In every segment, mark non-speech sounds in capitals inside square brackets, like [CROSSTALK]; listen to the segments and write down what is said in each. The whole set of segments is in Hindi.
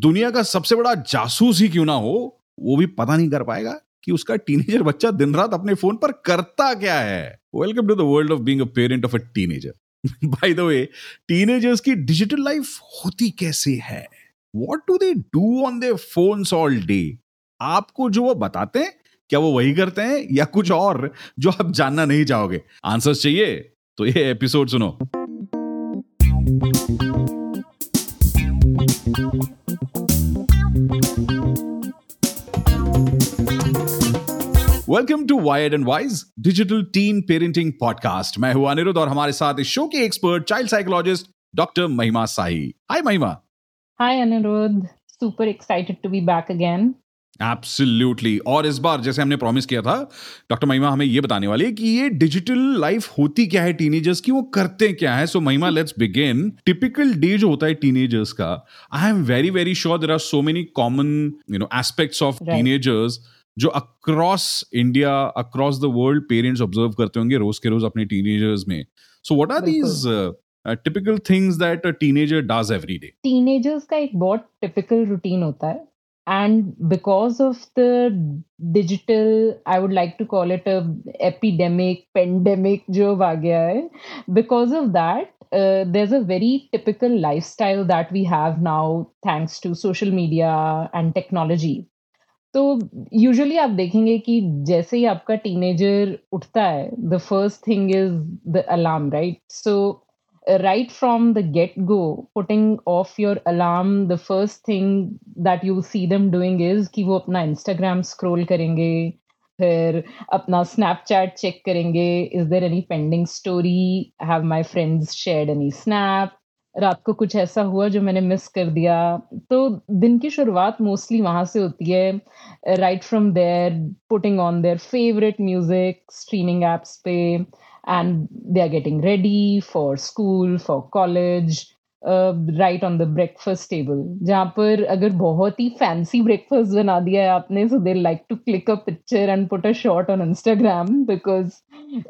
दुनिया का सबसे बड़ा जासूस ही क्यों ना हो, वो भी पता नहीं कर पाएगा कि उसका टीनेजर बच्चा दिन रात अपने फ़ोन पर करता क्या है। Welcome to the world of being a parent of a teenager by the way teenagers की डिजिटल लाइफ होती कैसे है? What do they do on their phones all day आपको जो वो बताते हैं, क्या वो वही करते हैं या कुछ और जो आप जानना नहीं चाहोगे? आंसर्स चाहिए? तो ये एपिसोड सुनो। Welcome to Wired and Wise digital teen parenting podcast मैं हूँ अनिरुद्ध और हमारे साथ इस शो के expert child psychologist doctor Mahima Sahi. Hi Mahima. Hi Anirudh. Super excited to be back again absolutely और इस बार जैसे हमने प्रॉमिस किया था डॉक्टर महिमा हमें ये बताने वाली है कि ये डिजिटल लाइफ होती क्या है टीनेजर्स की वो करते क्या है? So Mahima let's begin typical day जो होता है टीनेजर्स का I am very very sure there are so many common you know aspects of teenagers जो across India across the world parents observe करते होंगे रोज के रोज अपने टीनेजर्स में। So what are these typical things that a teenager does everyday teenagers का एक बहुत टिपिकल रूटीन होता है। And because of the digital I would like to call it a epidemic pandemic जो आ गया है because of that Uh, there's a very typical lifestyle that we have now thanks to social media and technology तो यूजुअली आप देखेंगे कि जैसे ही आपका टीनेजर उठता है the first thing is the alarm right so right from the get go putting off your alarm the first thing that you see them doing is कि वो अपना इंस्टाग्राम स्क्रोल करेंगे, फिर अपना स्नैपचैट चेक करेंगे is there any pending story have my friends share any snap रात को कुछ ऐसा हुआ जो मैंने मिस कर दिया। तो दिन की शुरुआत मोस्टली वहाँ से होती है right from there putting on their favourite music streaming apps पे and they are getting ready for school for college right on the breakfast table जहाँ पर अगर बहुत ही फैंसी ब्रेकफास्ट बना दिया है आपने so they like to click a picture and put a shot on Instagram because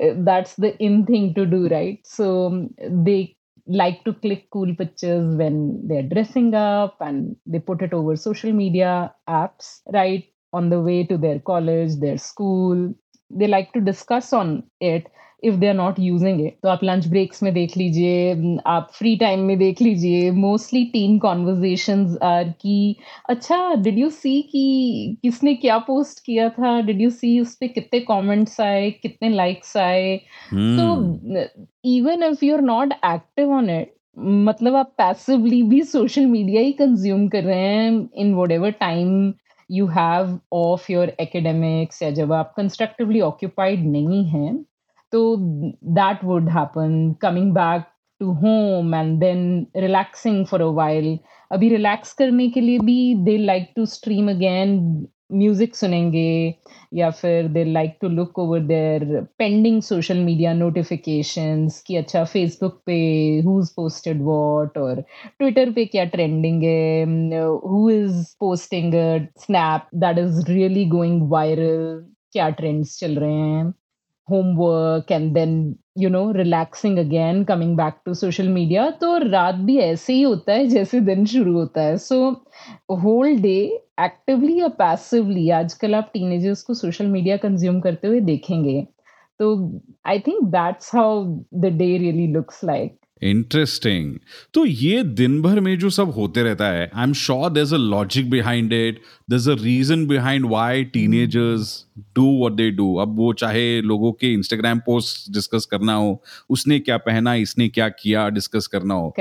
that's the in thing to do right so they like to click cool pictures when they're dressing up and they put it over social media apps, right? On the way to their college, their school. They like to discuss on it if they are not using it तो आप लंच ब्रेक्स में देख लीजिए आप फ्री टाइम में देख लीजिए मोस्टली टीम कॉन्वर्जेशन आर की अच्छा डिड यू सी कि किसने क्या पोस्ट किया था? डिड यू सी उस पर कितने कॉमेंट्स आए कितने लाइक्स आए? तो even if you are not active on it मतलब आप पैसिवली भी सोशल मीडिया ही कंज्यूम कर रहे हैं in whatever time you have off your academics या जब आप कंस्ट्रक्टिवली ऑक्यूपाइड नहीं हैं So that would happen. Coming back to home and then relaxing for a while. अभी रिलैक्स करने के लिए भी they like to stream again music सुनेंगे, या फिर they like to look over their pending social media notifications कि अच्छा फेसबुक पे हु इज़ पोस्टेड व्हाट और ट्विटर पे क्या ट्रेंडिंग है who is posting snap that is really going viral क्या ट्रेंड्स चल रहे हैं homework and then you know relaxing again coming back to social media तो रात भी ऐसे ही होता है जैसे दिन शुरू होता है। सो होल डे एक्टिवली या पैसिवली आजकल आप टीनेजर्स को सोशल मीडिया कंज्यूम करते हुए देखेंगे। तो I think that's how the day really looks like interesting तो ये दिन भर में जो सब होते रहता है I am sure there a logic behind it there a reason behind why teenagers do what they do अब वो चाहे लोगों के इंस्टाग्राम पोस्ट डिस्कस करना हो उसने क्या पहना इसने क्या किया डिस्कस करना हो।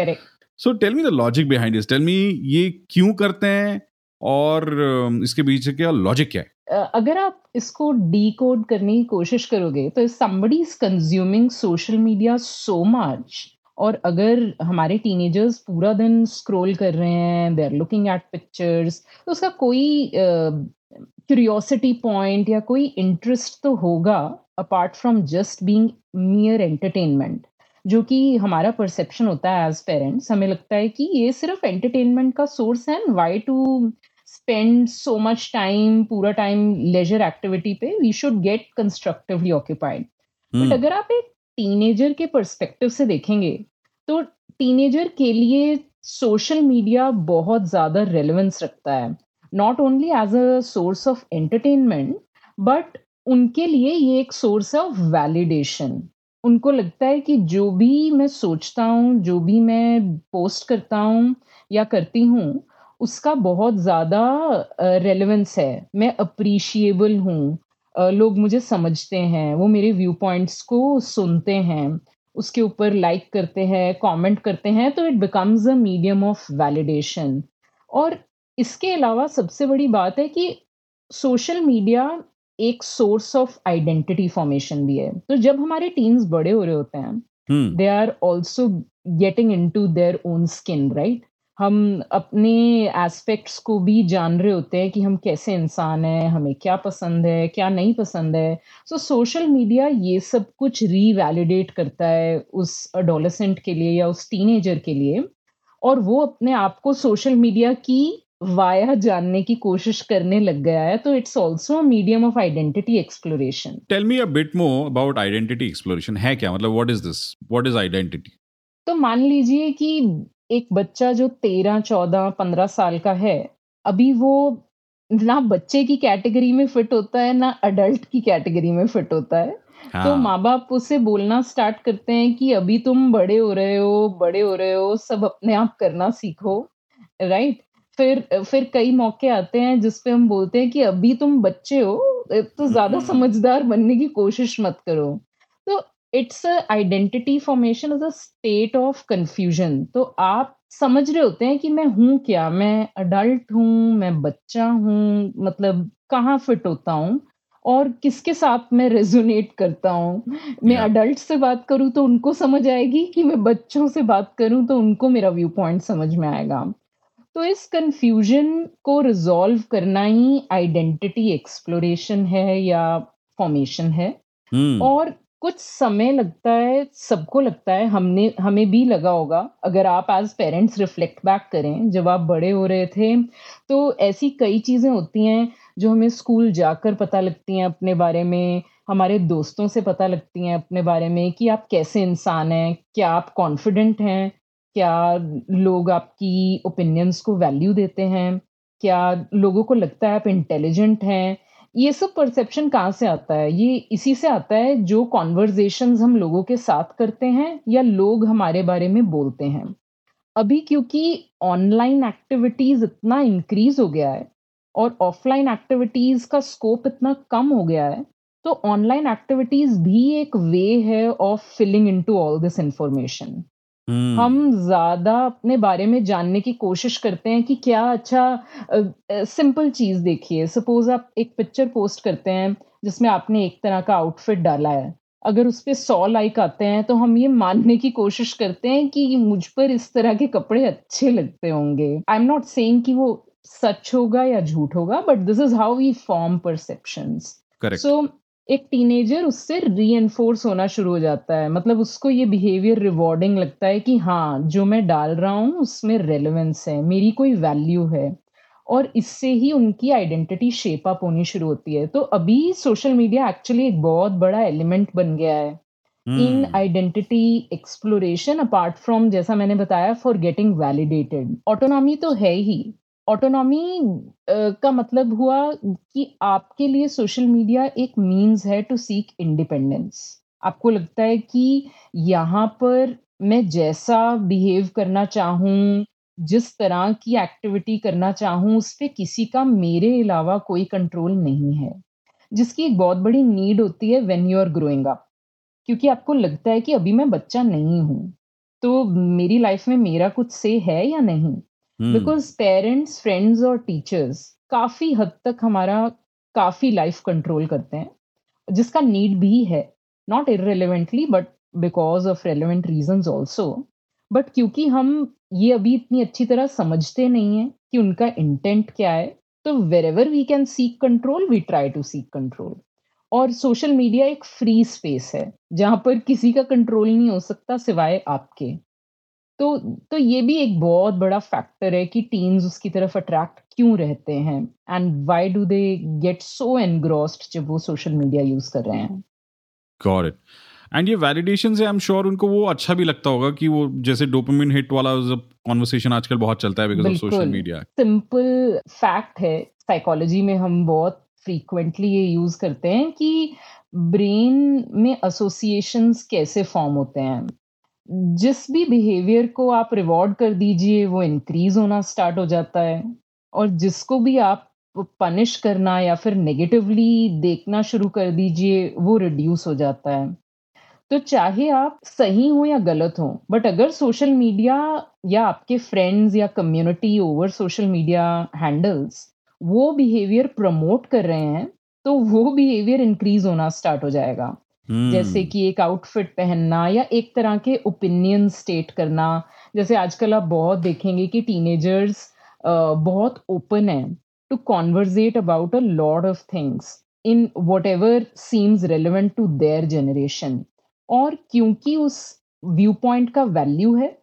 So tell me the logic behind this tell me ये क्यों करते हैं और um, इसके पीछे क्या लॉजिक क्या है? अगर आप इसको डी करने की कोशिश करोगे तो somebody is consuming social media so much और अगर हमारे टीनेजर्स पूरा दिन स्क्रॉल कर रहे हैं they are looking at pictures तो उसका कोई क्यूरियोसिटी uh, पॉइंट या कोई इंटरेस्ट तो होगा apart from just being mere entertainment जो कि हमारा परसेप्शन होता है एज पेरेंट्स हमें लगता है कि ये सिर्फ़ एंटरटेनमेंट का सोर्स है why to spend so much time पूरा टाइम लेजर एक्टिविटी पे we should get constructively occupied but अगर आप एक टीनेजर के परस्पेक्टिव से देखेंगे तो टीनेजर के लिए सोशल मीडिया बहुत ज़्यादा रेलेवेंस रखता है। Not only as a source of entertainment but उनके लिए ये एक सोर्स ऑफ़ वैलिडेशन उनको लगता है कि जो भी मैं सोचता हूँ, जो भी मैं पोस्ट करता हूँ या करती हूँ, उसका बहुत ज़्यादा रेलेवेंस है। मैं अप्रिशिएबल हूँ। लोग मुझे समझते हैं वो मेरे व्यू पॉइंट्स को सुनते हैं उसके ऊपर लाइक करते हैं कमेंट करते हैं तो it becomes a medium of validation और इसके अलावा सबसे बड़ी बात है कि सोशल मीडिया एक सोर्स ऑफ़ आइडेंटिटी फॉर्मेशन भी है। तो जब हमारे टीम्स बड़े हो रहे होते हैं they are also getting into their own skin right हम अपने एस्पेक्ट्स को भी जान रहे होते हैं कि हम कैसे इंसान हैं हमें क्या पसंद है क्या नहीं पसंद है। सो सोशल मीडिया ये सब कुछ रीवैलिडेट करता है उस अडोलेसेंट के लिए या उस टीनेजर के लिए। और वो अपने आप को सोशल मीडिया की वाया जानने की कोशिश करने लग गया है। तो it's also medium of identity exploration tell me a bit more about identity exploration है क्या? मतलब what is this what is identity तो मान लीजिए कि एक बच्चा जो तेरह चौदह पंद्रह साल का है अभी वो ना बच्चे की कैटेगरी में फिट होता है ना अडल्ट की कैटेगरी में फिट होता है तो हाँ. तो माँ बाप उसे बोलना स्टार्ट करते हैं कि अभी तुम बड़े हो रहे हो बड़े हो रहे हो सब अपने आप करना सीखो राइट फिर फिर कई मौके आते हैं जिसपे हम बोलते हैं कि अभी तुम बच्चे हो तो ज़्यादा हम्म। समझदार बनने की कोशिश मत करो it's identity formation is a state of confusion. तो आप समझ रहे होते हैं कि मैं हूँ क्या? मैं अडल्ट हूँ मैं बच्चा हूँ मतलब कहाँ फिट होता हूँ? और किसके साथ मैं रेजोनेट करता हूँ? मैं अडल्ट से बात करूँ तो उनको समझ आएगी कि मैं बच्चों से बात करूँ तो उनको मेरा व्यू पॉइंट समझ में आएगा। तो इस कंफ्यूजन को रिजॉल्व करना ही आइडेंटिटी एक्सप्लोरेशन है या फॉर्मेशन है। Hmm. और कुछ समय लगता है, सबको लगता है, हमने, हमें भी लगा होगा। अगर आप एज पेरेंट्स रिफ्लेक्ट बैक करें, जब आप बड़े हो रहे थे तो ऐसी कई चीज़ें होती हैं जो हमें स्कूल जाकर पता लगती हैं अपने बारे में, हमारे दोस्तों से पता लगती हैं अपने बारे में कि आप कैसे इंसान हैं, क्या आप कॉन्फिडेंट हैं, क्या लोग आपकी ओपिनियंस को वैल्यू देते हैं, क्या लोगों को लगता है आप इंटेलिजेंट हैं ये सब परसेप्शन कहाँ से आता है? ये इसी से आता है जो कॉन्वर्जेशन हम लोगों के साथ करते हैं या लोग हमारे बारे में बोलते हैं। अभी क्योंकि ऑनलाइन एक्टिविटीज़ इतना इंक्रीज हो गया है और ऑफलाइन एक्टिविटीज़ का स्कोप इतना कम हो गया है तो ऑनलाइन एक्टिविटीज़ भी एक वे है of filling into all this information हम हम्म। ज़्यादा अपने बारे में जानने की कोशिश करते हैं कि क्या अच्छा सिंपल चीज़ देखिए। सपोज़ आप एक पिक्चर पोस्ट करते हैं जिसमें आपने एक तरह का आउटफिट डाला है। अगर उस पर सौ लाइक आते हैं तो हम ये मानने की कोशिश करते हैं कि मुझ पर इस तरह के कपड़े अच्छे लगते होंगे। आई एम नॉट सेइंग कि वो सच होगा या झूठ होगा but this is how we form perceptions so एक टीनेजर उससे री होना शुरू हो जाता है। मतलब उसको ये बिहेवियर रिवॉर्डिंग लगता है कि हाँ जो मैं डाल रहा हूँ उसमें रेलिवेंस है मेरी कोई वैल्यू है। और इससे ही उनकी आइडेंटिटी शेप अप होनी शुरू होती है। तो अभी सोशल मीडिया एक्चुअली एक बहुत बड़ा एलिमेंट बन गया है। In identity exploration apart from जैसा मैंने बताया फॉर गेटिंग वैलिडेटेड ऑटोनॉमी तो है ही। ऑटोनॉमी का मतलब हुआ कि आपके लिए सोशल मीडिया एक मीन्स है टू सीक इंडिपेंडेंस आपको लगता है कि यहाँ पर मैं जैसा बिहेव करना चाहूँ, जिस तरह की एक्टिविटी करना चाहूँ, उस पर किसी का मेरे अलावा कोई कंट्रोल नहीं है। जिसकी एक बहुत बड़ी नीड होती है when you are growing up क्योंकि आपको लगता है कि अभी मैं बच्चा नहीं हूँ तो मेरी लाइफ में मेरा कुछ से है या नहीं? बिकॉज़ पेरेंट्स फ्रेंड्स और टीचर्स काफ़ी हद तक हमारा काफ़ी लाइफ कंट्रोल करते हैं, जिसका नीड भी है not irrelevantly but because of relevant reason also but क्योंकि हम ये अभी इतनी अच्छी तरह समझते नहीं है कि उनका इंटेंट क्या है तो wherever we can seek control we try to seek control और सोशल मीडिया एक फ्री स्पेस है, जहाँ पर किसी का कंट्रोल नहीं हो सकता सिवाय आपके। तो तो ये भी एक बहुत बड़ा फैक्टर है कि टीन्स उसकी तरफ़ अट्रैक्ट क्यों रहते हैं? And why do they get so engrossed जब वो सोशल मीडिया यूज़ कर रहे हैं? गॉट इट एंड ये वैलिडेशन से आई एम श्योर उनको वो अच्छा भी लगता होगा कि वो जैसे डोपामिन हिट वाला कॉन्वर्सेशन आजकल बहुत चलता है because of social media simple fact है साइकोलॉजी में हम बहुत फ्रीक्वेंटली ये यूज़ करते हैं कि ब्रेन में एसोसिएशंस कैसे फॉर्म होते हैं? जिस भी बिहेवियर को आप रिवॉर्ड कर दीजिए, वो इंक्रीज होना स्टार्ट हो जाता है। और जिसको भी आप पनिश करना या फिर नेगेटिवली देखना शुरू कर दीजिए, वो रिड्यूस हो जाता है। तो चाहे आप सही हो या गलत हो बट अगर सोशल मीडिया या आपके फ्रेंड्स या community over social media handles वो बिहेवियर प्रमोट कर रहे हैं तो वो बिहेवियर इंक्रीज होना स्टार्ट हो जाएगा। Hmm. जैसे कि एक आउटफिट पहनना या एक तरह के ओपिनियन स्टेट करना जैसे आजकल आप बहुत देखेंगे कि टीनेजर्स बहुत ओपन है to conversate about a lot of things in whatever seems relevant to their generation और क्योंकि उस व्यू पॉइंट का वैल्यू है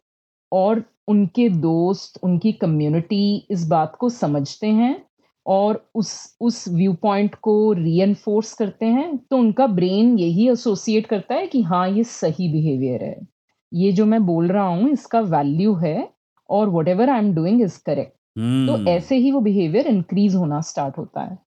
और उनके दोस्त उनकी कम्युनिटी इस बात को समझते हैं और उस उस व्यू पॉइंट को री करते हैं तो उनका ब्रेन यही एसोसिएट करता है कि हाँ ये सही बिहेवियर है। ये जो मैं बोल रहा हूँ इसका वैल्यू है और whatever I am doing is correct तो hmm. ऐसे ही वो बिहेवियर इंक्रीज होना स्टार्ट होता है।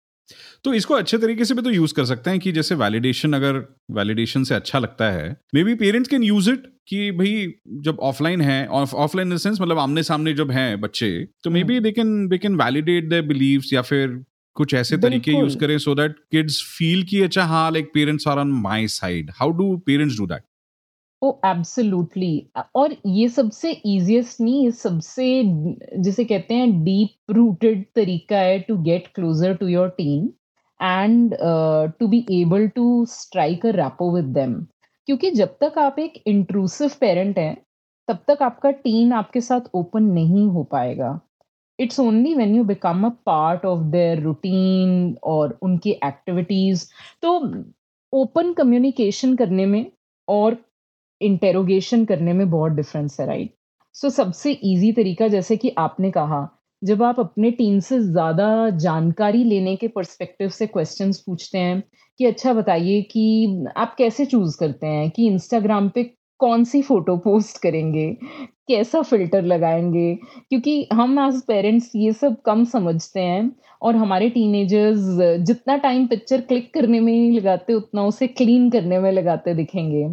तो इसको अच्छे तरीके से भी तो यूज़ कर सकते हैं कि जैसे वैलिडेशन अगर वैलिडेशन से अच्छा लगता है maybe parents can use it कि भाई जब ऑफलाइन है ऑफलाइन इन सेंस मतलब आमने सामने जब हैं बच्चे तो maybe they can they can validate the beliefs या फिर कुछ ऐसे तरीके यूज़ करें सो दैट किड्स फील कि अच्छा हाँ like parents are on my side how do parents do that oh absolutely और ये सबसे इजीएस्ट नहीं, ये सबसे, जिसे कहते हैं डीप रूटेड तरीका है to get closer to your team and to be able to strike a rapport with them क्योंकि जब तक आप एक इंट्रूसिव पेरेंट हैं, तब तक आपका टीम आपके साथ ओपन नहीं हो पाएगा। It's only when you become a part of their routine और उनकी एक्टिविटीज़ तो ओपन कम्युनिकेशन करने में और इंटेरोगेशन करने में बहुत डिफरेंस है राइट सो so, सबसे इजी तरीका जैसे कि आपने कहा जब आप अपने टीम से ज़्यादा जानकारी लेने के परस्पेक्टिव से क्वेश्चंस पूछते हैं कि अच्छा बताइए कि आप कैसे चूज़ करते हैं कि इंस्टाग्राम पे कौन सी फ़ोटो पोस्ट करेंगे कैसा फ़िल्टर लगाएँगे? क्योंकि हम एज पेरेंट्स ये सब कम समझते हैं और हमारे टीनेजर्स जितना टाइम पिक्चर क्लिक करने में ही लगाते उतना उसे क्लीन करने में लगाते दिखेंगे।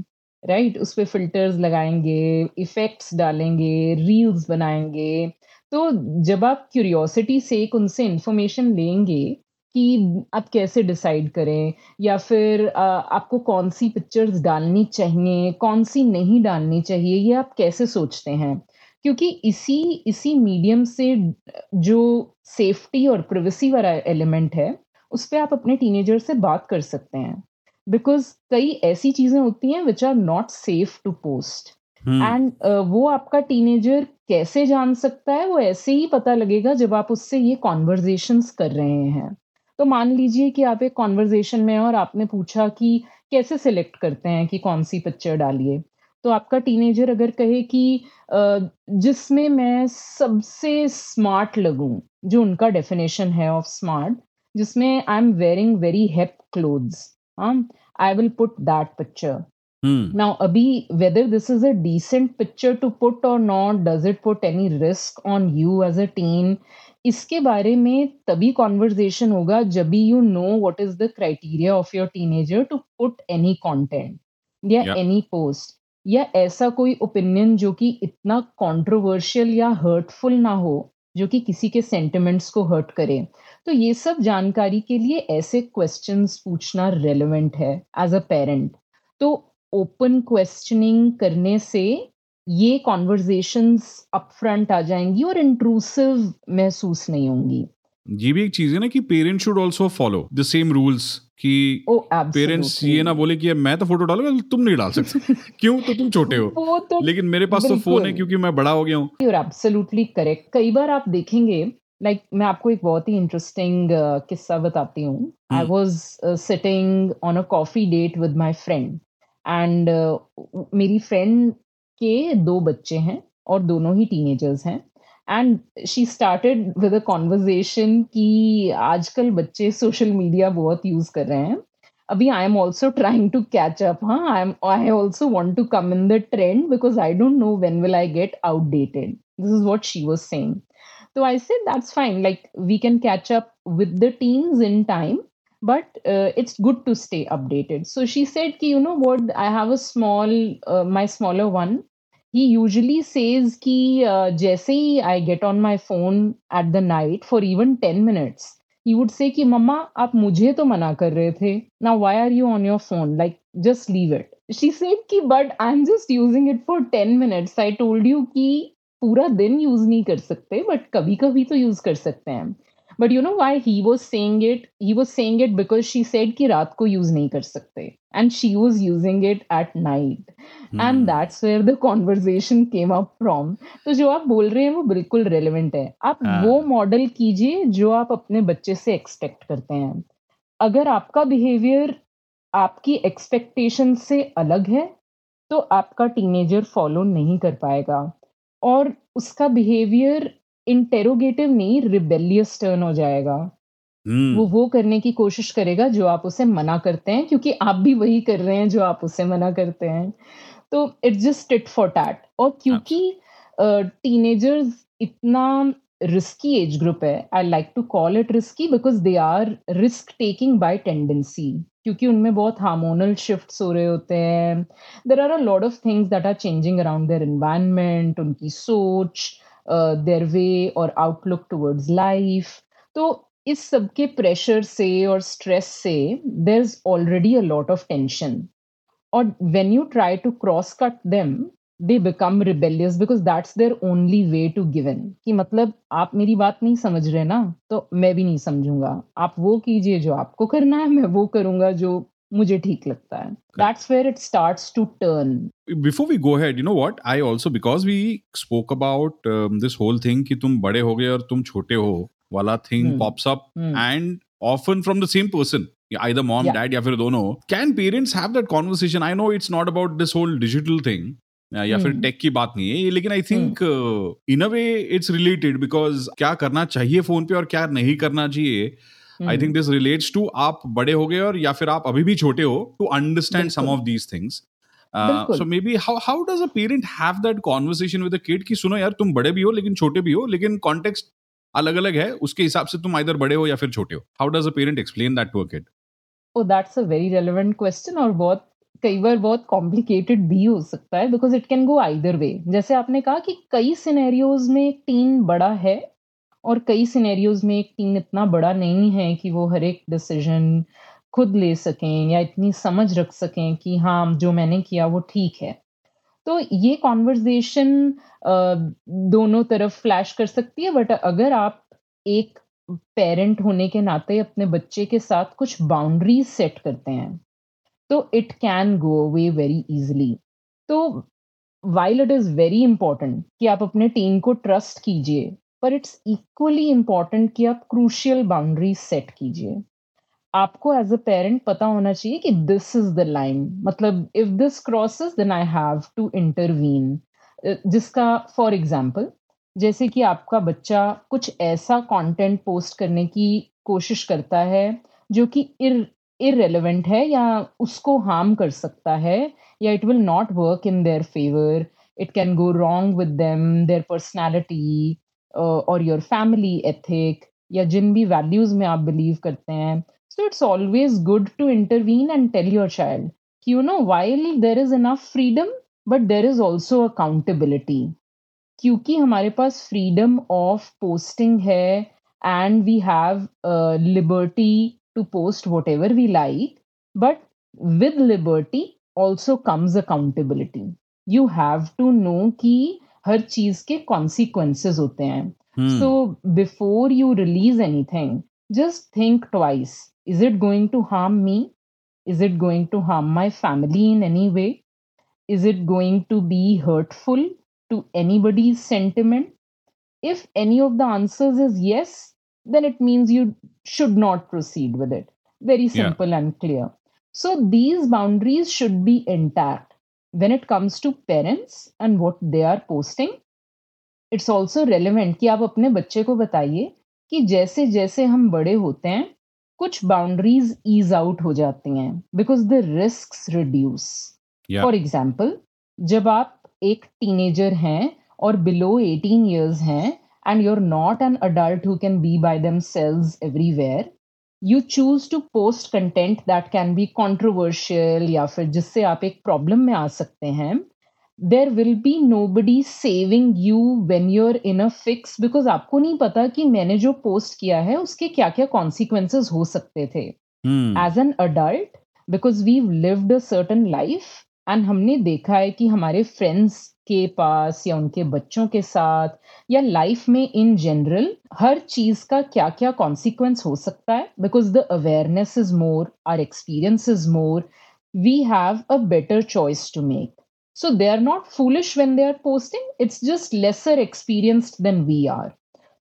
Right right? उस पर फिल्टर्स लगाएँगे इफेक्ट्स डालेंगे रील्स बनाएँगे। तो जब आप क्यूरियोसिटी से एक उनसे इंफॉर्मेशन लेंगे कि आप कैसे डिसाइड करें या फिर आ, आपको कौन सी पिक्चर्स डालनी चाहिए कौन सी नहीं डालनी चाहिए ये आप कैसे सोचते हैं? क्योंकि इसी इसी मीडियम से जो सेफ्टी और प्रिवेसी वाला एलिमेंट है उस पर आप अपने टीनेजर से बात कर सकते हैं। बिकॉज़ कई ऐसी चीज़ें होती हैं which are not safe to post and वो आपका टीनेजर कैसे जान सकता है? वो ऐसे ही पता लगेगा जब आप उससे ये कॉन्वर्जेशन कर रहे हैं। तो मान लीजिए कि आप एक कॉन्वर्जेशन में और आपने पूछा कि कैसे सिलेक्ट करते हैं कि कौन सी पिक्चर डालिए? तो आपका टीनेजर अगर कहे कि जिसमें मैं सबसे स्मार्ट लगूं जो उनका डेफिनेशन है ऑफ़ स्मार्ट जिसमें I am wearing very hep clothes um, I will put that picture. Hmm. Now, Abhi, whether this is a decent picture to put or not, does it put any risk on you as a teen? इसके बारे में तभी कॉन्वर्जेशन होगा जब you know what is the criteria of your teenager to put any content या एनी पोस्ट या ऐसा कोई ओपिनियन जो कि इतना कंट्रोवर्शियल या हर्टफुल ना हो जो कि किसी के सेंटिमेंट्स को हर्ट करे तो ये सब जानकारी के लिए ऐसे क्वेश्चंस पूछना रेलेवेंट है एज अ पेरेंट तो ओपन क्वेश्चनिंग करने से ये कॉन्वर्जेशंस अपफ्रंट आ जाएँगी और इंट्रूसिव महसूस नहीं होंगी। ये भी एक चीज़ है ना कि parents should also follow the same rules कि पेरेंट्स ये ना बोले कि मैं तो फ़ोटो डालूँगा तुम नहीं डाल सकते। [LAUGHS] क्यों? तो तुम छोटे हो। तो लेकिन मेरे पास तो फ़ोन है क्योंकि मैं बड़ा हो गया हूँ। एब्सोल्युटली करेक्ट कई बार आप देखेंगे लाइक like, मैं आपको एक बहुत ही इंटरेस्टिंग uh, किस्सा बताती हूँ। I was sitting on a coffee date with my friend and मेरी फ्रेंड के दो बच्चे हैं और दोनों ही टीनेजर्स हैं and she started with a conversation कि आजकल बच्चे सोशल मीडिया बहुत यूज़ कर रहे हैं। अभी I am also trying to catch up हाँ I am I also want to come in the trend because I don't know when will I get outdated this is what she was saying So I said, that's fine. Like, we can catch up with the teams in time, but uh, it's good to stay updated. So she said, Ki, you know what? I have a small, uh, my smaller one. He usually says, Ki, uh, Jesse, I get on my phone at the night for even 10 minutes. He would say, Ki, Mama, aap mujhe to mana kar rahe the. Now, why are you on your phone? Like, just leave it. She said, Ki, but I'm just using it for 10 minutes. I told you, Ki, पूरा दिन यूज़ नहीं कर सकते बट कभी कभी तो यूज़ कर सकते हैं but you know why he was saying it he was saying it because she said कि रात को यूज़ नहीं कर सकते। And she was using it at night and that's where the conversation came up from तो जो आप बोल रहे हैं वो बिल्कुल रेलिवेंट है। आप हाँ। वो मॉडल कीजिए जो आप अपने बच्चे से एक्सपेक्ट करते हैं। अगर आपका बिहेवियर आपकी एक्सपेक्टेशन से अलग है तो आपका टीनेजर फॉलो नहीं कर पाएगा। और उसका बिहेवियर इंटेरोगेटिव नहीं रिबेलियस टर्न हो जाएगा। हम्म। वो वो करने की कोशिश करेगा जो आप उसे मना करते हैं क्योंकि आप भी वही कर रहे हैं जो आप उसे मना करते हैं। तो it's just tit for tat और क्योंकि टीनेजर्स uh, इतना रिस्की एज ग्रुप है I like to call it risky because they are risk taking by tendency क्योंकि उनमें बहुत हार्मोनल शिफ्ट हो रहे होते हैं। There are a lot of things that are changing around their environment उनकी सोच देयर वे और आउटलुक टूवर्ड्स लाइफ तो इस सबके प्रेशर से और स्ट्रेस से there is already a lot of tension और when you try to cross cut them they become rebellious because that's their only way to given कि मतलब आप मेरी बात नहीं समझ रहे ना तो मैं भी नहीं समझूँगा आप वो कीजिए जो आपको करना है मैं वो करूँगा जो मुझे ठीक लगता है that's where it starts to turn before we go ahead you know what i also because we spoke about um, this whole thing कि तुम बड़े हो गए और तुम छोटे हो वाला thing Hmm. pops up Hmm. and often from the same person either mom Yeah. dad या फिर दोनों can parents have that conversation i know it's not about this whole digital thing uh, या फिर. टेक की बात नहीं है ये लेकिन I think in a way it's related because क्या करना चाहिए फ़ोन पे और क्या नहीं करना चाहिए. I think this relates to आप बड़े हो गए और या फिर आप अभी भी छोटे हो to understand some of these things so maybe how how does a parent have that conversation with a kid कि सुनो यार तुम बड़े भी हो लेकिन छोटे भी हो लेकिन कॉन्टेक्स्ट अलग अलग है उसके हिसाब से तुम इधर बड़े हो या फिर छोटे हो। How does a parent explain that to a kid oh that's a very relevant question और बहुत कई बार बहुत कॉम्प्लिकेटेड भी हो सकता है because it can go either way जैसे आपने कहा कि कई सिनेरियोज में एक टीन बड़ा है और कई सिनेरियोज में एक टीम इतना बड़ा नहीं है कि वो हर एक डिसीज़न खुद ले सकें या इतनी समझ रख सकें कि हाँ जो मैंने किया वो ठीक है। तो ये कॉन्वर्जेशन दोनों तरफ़ फ्लैश कर सकती है बट अगर आप एक पेरेंट होने के नाते अपने बच्चे के साथ कुछ बाउंड्रीज सेट करते हैं तो it can go away very easily तो while it is very important कि आप अपने टीम को ट्रस्ट कीजिए, पर इट्स इक्वली इंपॉर्टेंट कि आप क्रूशियल बाउंड्री सेट कीजिए। आपको एज अ पेरेंट पता होना चाहिए कि दिस इज़ द लाइन मतलब if this crosses then I have to intervene जिसका फॉर एग्ज़ाम्पल जैसे कि आपका बच्चा कुछ ऐसा कंटेंट पोस्ट करने की कोशिश करता है, जो कि इरेलीवेंट है या उसको हार्म कर सकता है, या it will not work in their favour it can go wrong with them their personality और योर फैमिली एथिक या जिन भी वैल्यूज़ में आप बिलीव करते हैं. So it's always good to intervene and tell your child कि you know while there is enough freedom but there is also accountability क्योंकि हमारे पास फ्रीडम ऑफ़ पोस्टिंग है and we have liberty To post whatever we like but with liberty also comes accountability you have to know कि हर चीज के कॉन्सिक्वेंसेज होते हैं Hmm. So before you release anything, just think twice. Is it going to harm me? Is it going to harm my family in any way? Is it going to be hurtful to anybody's sentiment? If any of the answers is yes, then it means you should not proceed with it. Very simple Yeah. and clear. So these boundaries should be intact when it comes to parents and what they are posting. It's also relevant कि आप अपने बच्चे को बताइए कि जैसे जैसे हम बड़े होते हैं कुछ बाउंड्रीज ईज आउट हो जाती हैं because the risk reduce for example जब आप एक टीनेजर हैं और बिलो 18 years हैं and you're not an adult who can be by themselves everywhere you choose to post content that can be controversial या फिर जिससे आप एक प्रॉब्लम में आ सकते हैं there will be nobody saving you when you're in a fix because आपको नहीं पता कि मैंने जो पोस्ट किया है उसके क्या क्या कॉन्सिक्वेंसेज हो सकते थे. As an adult because we lived a certain life and हमने देखा है कि हमारे फ्रेंड्स के पास या उनके बच्चों के साथ या लाइफ में इन जनरल हर चीज़ का क्या क्या कॉन्सिक्वेंस हो सकता है? Because the awareness is more or experience is more we have a better choice to make so they are not foolish when they are posting it's just lesser experienced than we are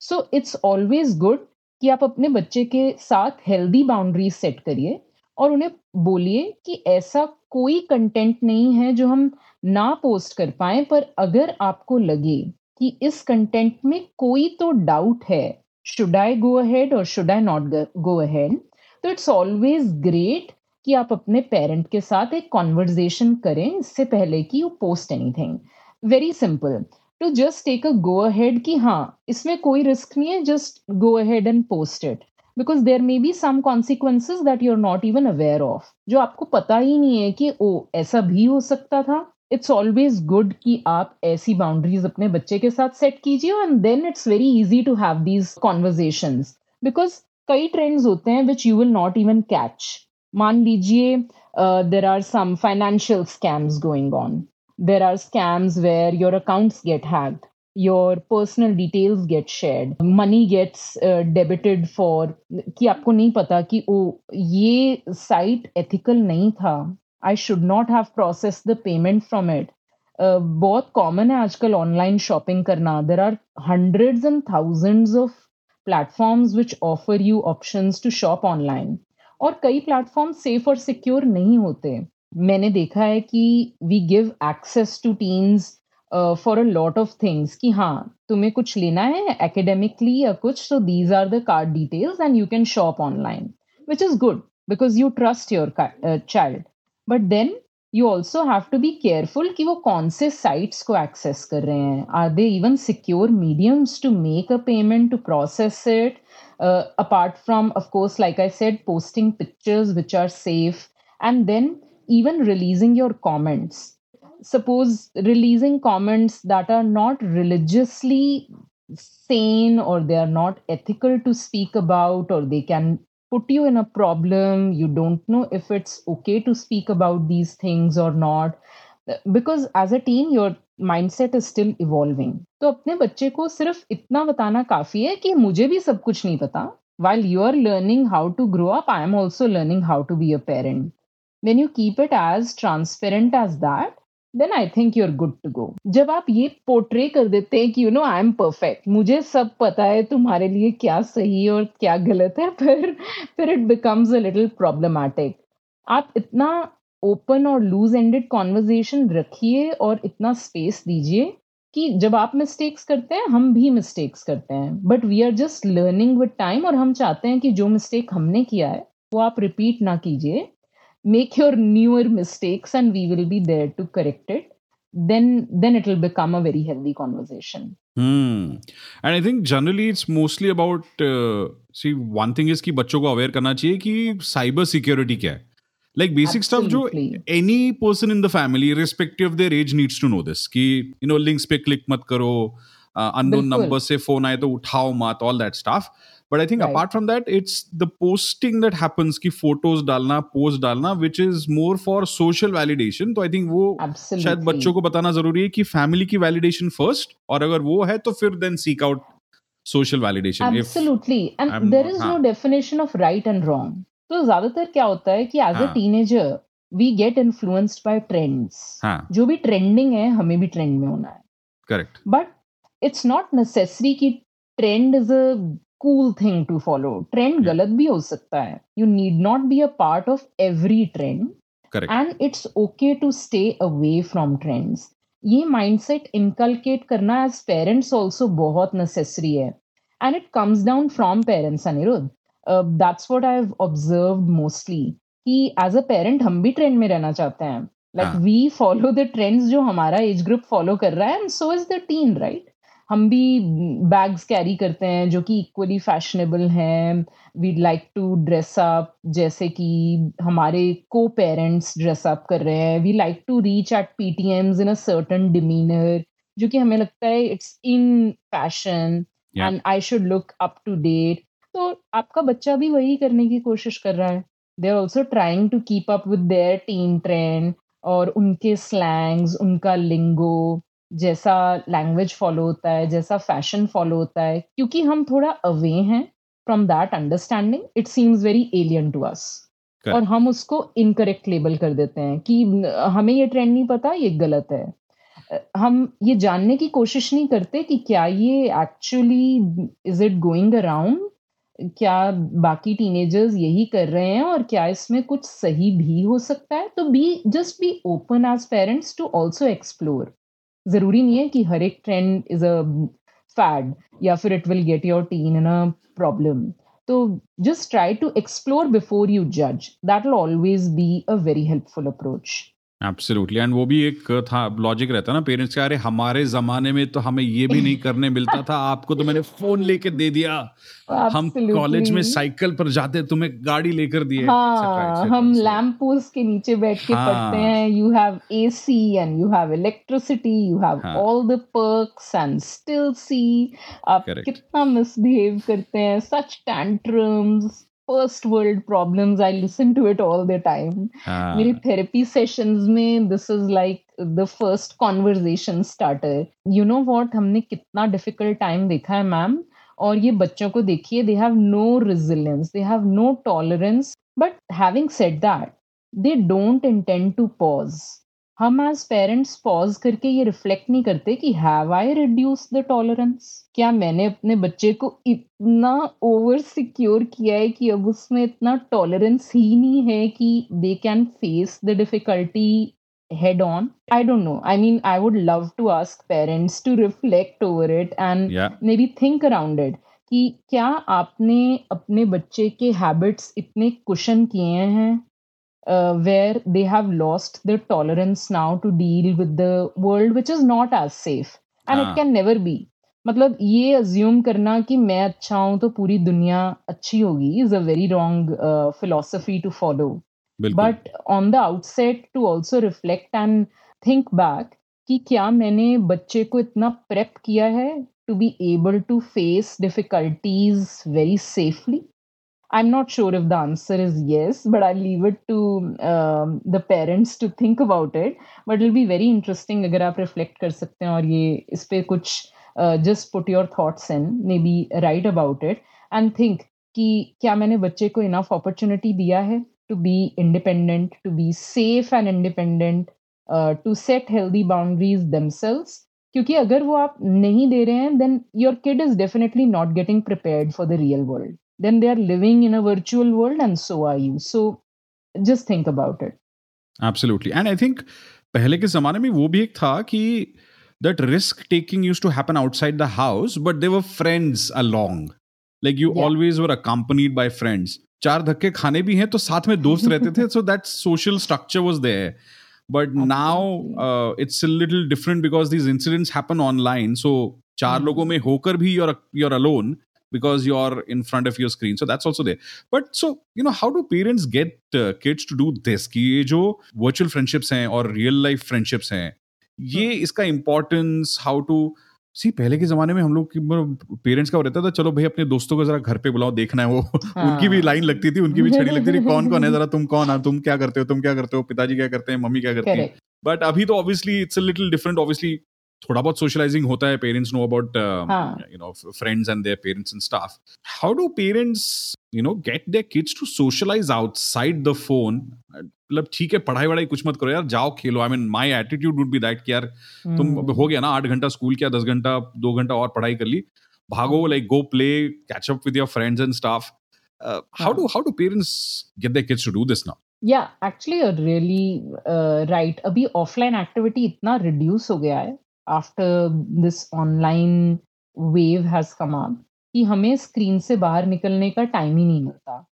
so it's always good कि आप अपने बच्चे के साथ हेल्दी बाउंड्रीज सेट करिए और उन्हें बोलिए कि ऐसा कोई कंटेंट नहीं है जो हम ना पोस्ट कर पाए, पर अगर आपको लगे कि इस कंटेंट में कोई तो डाउट है शुड आई गो अहेड और should I not go ahead तो इट्स ऑलवेज ग्रेट कि आप अपने पेरेंट के साथ एक कॉन्वर्जेशन करें, इससे पहले कि you post anything very simple to just take a go ahead कि हाँ इसमें कोई रिस्क नहीं है just go ahead and post it because there may be some consequences that you are not even aware of जो आपको पता ही नहीं है कि, ओ, ऐसा भी हो सकता था। इट्स ऑलवेज गुड कि आप ऐसी बाउंड्रीज अपने बच्चे के साथ सेट कीजिए and then it's very easy to have these conversations because कई ट्रेंड्स होते हैं which you will not even catch मान लीजिए there are some financial scams going on there are scams where your accounts get hacked. Your personal details get shared. Money gets uh, debited for कि आपको नहीं पता कि ओ ये साइट एथिकल नहीं था. I should not have process the payment from it बहुत कॉमन है आजकल ऑनलाइन शॉपिंग करना. There are hundreds and thousands of platforms which offer you options to shop online और कई प्लेटफॉर्म सेफ़ और सिक्योर नहीं होते. मैंने देखा है कि we give access to teens for a lot of things कि हाँ तुम्हें कुछ लेना है एकेडमिकली या कुछ so these are the card details and you can shop online which is good because you trust your child but then you also have to be careful कि वो कौन से साइट्स को एक्सेस कर रहे हैं. Are they even secure mediums to make a payment to process it apart from of course like I said posting pictures which are safe and then even releasing your comments. suppose releasing comments that are not religiously sane or they are not ethical to speak about or they can put you in a problem you don't know if it's okay to speak about these things or not because as a teen your mindset is still evolving तो अपने बच्चे को सिर्फ इतना बताना काफी है कि मुझे भी सब कुछ नहीं पता while you are learning how to grow up i am also learning how to be a parent when you keep it as transparent as that then I think you're good to go जब आप ये पोर्ट्रे कर देते हैं कि you know I am perfect मुझे सब पता है तुम्हारे लिए क्या सही है और क्या गलत है फिर फिर it becomes a little problematic आप इतना ओपन और लूज एंडेड कॉन्वर्जेशन रखिए और इतना स्पेस दीजिए कि जब आप मिस्टेक्स करते हैं, हम भी मिस्टेक्स करते हैं. But we are just learning with time और हम चाहते हैं कि जो मिस्टेक हमने किया है, वो आप रिपीट ना कीजिए। Make your newer mistakes and we will be there to correct it then then it will become a very healthy conversation hmm. and i think generally it's mostly about uh, see one thing is कि बच्चों को अवेयर करना चाहिए कि साइबर सिक्योरिटी क्या है like basic Absolutely. stuff जो any person in the family irrespective of their age needs to know this कि you know links पे click मत करो uh, unknown number से phone आए तो उठाओ मत all that stuff but I think apart from that it's the posting that happens की फ़ोटोज़ डालना पोस्ट डालना which is more for social validation तो आई थिंक वो Absolutely. शायद बच्चों को बताना ज़रूरी है कि फैमिली की वैलिडेशन फ़र्स्ट और अगर वो है तो फिर then seek out social validation absolutely and there is no definition of right and wrong तो ज़्यादातर क्या होता है कि as a teenager we get influenced by trends जो भी ट्रेंडिंग है हमें भी ट्रेंड में होना है. Correct but it's not necessary कि trend is a cool thing to follow trend गलत भी हो सकता है you need not be a part of every trend and it's okay to stay away from trends ये माइंडसेट इनकलकेट करना एज पेरेंट्स ऑल्सो बहुत नेसेसरी है and it comes down from parents Anirudh that's what I have observed mostly कि एज अ पेरेंट हम भी ट्रेंड में रहना चाहते हैं like we follow the trends जो हमारा एज ग्रुप फॉलो कर रहा है and so is the teen right हम भी बैग्स कैरी करते हैं जो कि इक्वली फैशनेबल हैं। We like to dress up जैसे कि हमारे को पेरेंट्स ड्रेस अप कर रहे हैं। We like to reach at P T Ms in a certain demeanour जो कि हमें लगता है it's in fashion and I should look up to date तो आपका बच्चा भी वही करने की कोशिश कर रहा है। They are also trying to keep up with their teen trend और उनके स्लैंग्स उनका लिंगो जैसा लैंग्वेज फॉलो होता है जैसा फ़ैशन फॉलो होता है क्योंकि हम थोड़ा अवे हैं from that understanding it seems very alien to us और हम उसको इनकरेक्ट लेबल कर देते हैं कि हमें ये ट्रेंड नहीं पता ये गलत है. हम ये जानने की कोशिश नहीं करते कि क्या ये actually is it going around क्या बाकी टीनेजर्स यही कर रहे हैं और क्या इसमें कुछ सही भी हो सकता है? तो be just be open as parents to also explore ज़रूरी नहीं है कि हर एक ट्रेंड इज़ अ फैड या फिर it will get your teen in a problem तो just try to explore before you जज that will always be a very helpful approach absolutely and वो भी एक था लॉजिक रहता है ना पेरेंट्स का अरे हमारे जमाने में तो हमें ये भी नहीं करने मिलता था आपको तो मैंने फ़ोन लेके दे दिया। हम कॉलेज में साइकिल पर जाते तुम्हें गाड़ी लेकर दिए हाँ, हम लैम्प पोस्ट के नीचे बैठ के हाँ, पढ़ते हैं you have AC and you have electricity you have all the perks and still see आप कितना मिसबिहेव करते हैं such tantrums first world problems i listen to it all the time ah. मेरी therapy sessions में this is like the first conversation starter you know what हमने कितना difficult time देखा है मैम और ये बच्चों को देखिए they have no resilience they have no tolerance but having said that they don't intend to pause हम एज पेरेंट्स पॉज करके ये रिफ्लेक्ट नहीं करते कि have I reduce the tolerance क्या मैंने अपने बच्चे को इतना ओवर सिक्योर किया है कि अब उसमें इतना टॉलरेंस ही नहीं है कि they can face the difficulty head on? I don't know. I mean i would love to ask parents to reflect over it and yeah. maybe think around it कि क्या आपने अपने बच्चे के हैबिट्स इतने कुशन किए हैं? Uh, where they have lost their tolerance now to deal with the world which is not as safe. And हाँ. it can never be. मतलब ये अज्यूम करना कि मैं अच्छा हूँ तो पूरी दुनिया अच्छी होगी is a very wrong philosophy to follow but on the outset to also reflect and think back कि क्या मैंने बच्चे को इतना प्रेप किया है to be able to face difficulties very safely I'm not sure if the answer is yes, but I'll leave it to um, the parents to think about it. But it'll be very interesting अगर आप reflect कर सकते हैं और ये इस पे कुछ uh, just put your thoughts in, maybe write about it and think कि क्या मैंने बच्चे को enough opportunity दिया है to be independent, to be safe and independent, uh, to set healthy boundaries themselves. क्योंकि अगर वो आप नहीं दे रहे हैं then your kid is definitely not getting prepared for the real world. then they are living in a virtual world and so are you so just think about it absolutely and i think पहले के जमाने में वो भी एक था कि that risk taking used to happen outside the house but there were friends along like you yeah. always were accompanied by friends चार धक्के खाने भी हैं तो साथ में दोस्त रहते थे so that social structure was there but Absolutely. now uh, it's a little different because these incidents happen online so चार mm. लोगों में होकर भी you're you're alone because you're in front of your screen. So that's also there. But so you know how do parents get uh, kids to do this? कि ये जो virtual friendships हैं और real life friendships हैं ये इसका importance how to सी पहले के जमाने में हम लोग पेरेंट्स का रहता था चलो भाई अपने दोस्तों को जरा घर पे बुलाओ देखना है वो। हाँ. [LAUGHS] उनकी भी लाइन लगती थी उनकी भी छड़ी लगती थी कौन कौन है? जरा तुम कौन? है तुम क्या करते हो? तुम क्या करते हो? पिताजी क्या करते हैं? मम्मी क्या करती है? बट अभी तो obviously it's a little different obviously थोड़ा बहुत सोशलाइजिंग होता है parents know about you know friends and their parents and stuff how do parents you know get their kids to socialise outside the phone मतलब ठीक है पढ़ाई वढ़ाई कुछ मत करो यार जाओ खेलो। I mean my attitude would be that कि यार hmm. तुम hmm. हो गया ना आठ घंटा स्कूल किया दस घंटा दो घंटा और पढ़ाई कर ली। भागो like go play catch up with your friends and stuff how do how do parents get their kids to do this now या एक्चुअली रियली राइट अभी ऑफलाइन एक्टिविटी इतना रिड्यूस हो गया है। After this online wave has come up, कि हमें स्क्रीन से बाहर निकलने का टाइम ही नहीं मिलता।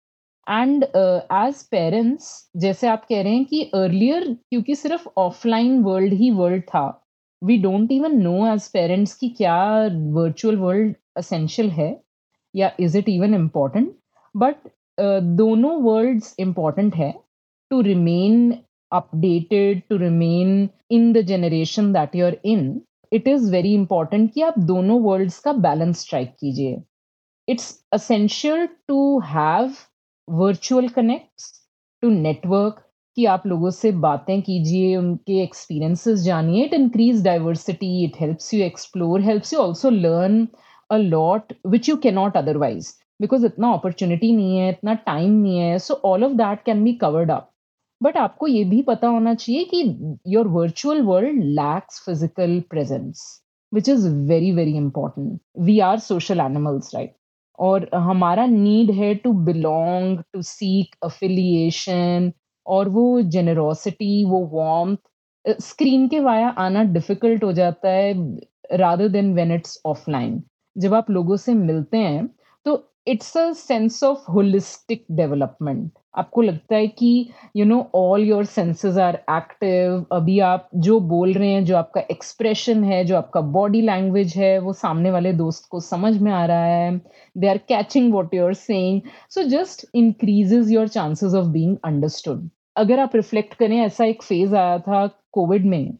एंड एज पेरेंट्स जैसे आप कह रहे हैं कि अर्लियर क्योंकि सिर्फ़ ऑफलाइन वर्ल्ड ही वर्ल्ड था we don't even know as parents कि क्या वर्चुअल वर्ल्ड असेंशियल है, या is it even important but दोनों वर्ल्ड्स इंपॉर्टेंट है to remain updated to remain in the generation that you are in it is very important कि आप दोनों वर्ल्ड्स का बैलेंस स्ट्राइक कीजिए। It's essential to have virtual connects to network कि आप लोगों से बातें कीजिए, उनके एक्सपीरियंसेस जानिए। It increase diversity it helps you explore helps you also learn a lot which you cannot otherwise because इतना अपॉर्चुनिटी नहीं है, इतना टाइम नहीं है। So all of that can be covered up but आपको ये भी पता होना चाहिए कि your virtual world lacks physical presence which is very very important we are social animals right और हमारा नीड है to belong to seek affiliation और वो जेनरोसिटी वो वॉम्थ स्क्रीन के वाया आना डिफ़िकल्ट हो जाता है rather than when it's offline जब आप लोगों से मिलते हैं तो it's a sense of holistic development आपको लगता है कि you know all your senses are active अभी आप जो बोल रहे हैं, जो आपका एक्सप्रेशन है, जो आपका बॉडी लैंग्वेज है, वो सामने वाले दोस्त को समझ में आ रहा है. They are catching what you are saying so just increases your chances of being understood अगर आप रिफ्लेक्ट करें, ऐसा एक फ़ेज़ आया था कोविड में,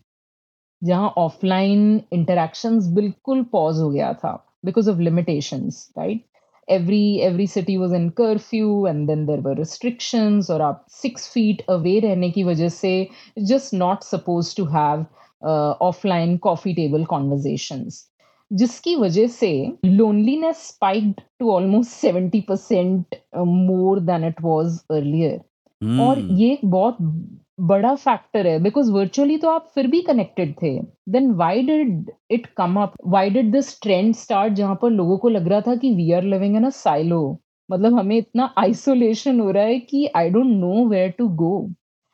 जहाँ ऑफलाइन इंटरेक्शंस बिल्कुल पॉज हो गया था because of limitations right every every city was in curfew and then there were restrictions or up six feet away रहने की वजह से just not supposed to have uh, offline coffee table conversations जिसकी वजह से loneliness spiked to almost 70% more than it was earlier hmm. और ये एक बहुत बड़ा फैक्टर है बिकॉज़ वर्चुअली तो आप फिर भी कनेक्टेड थे। Then why did it come up why did this trend start जहाँ पर लोगों को लग रहा था कि we are living in a silo मतलब हमें इतना आइसोलेशन हो रहा है कि I don't know where to go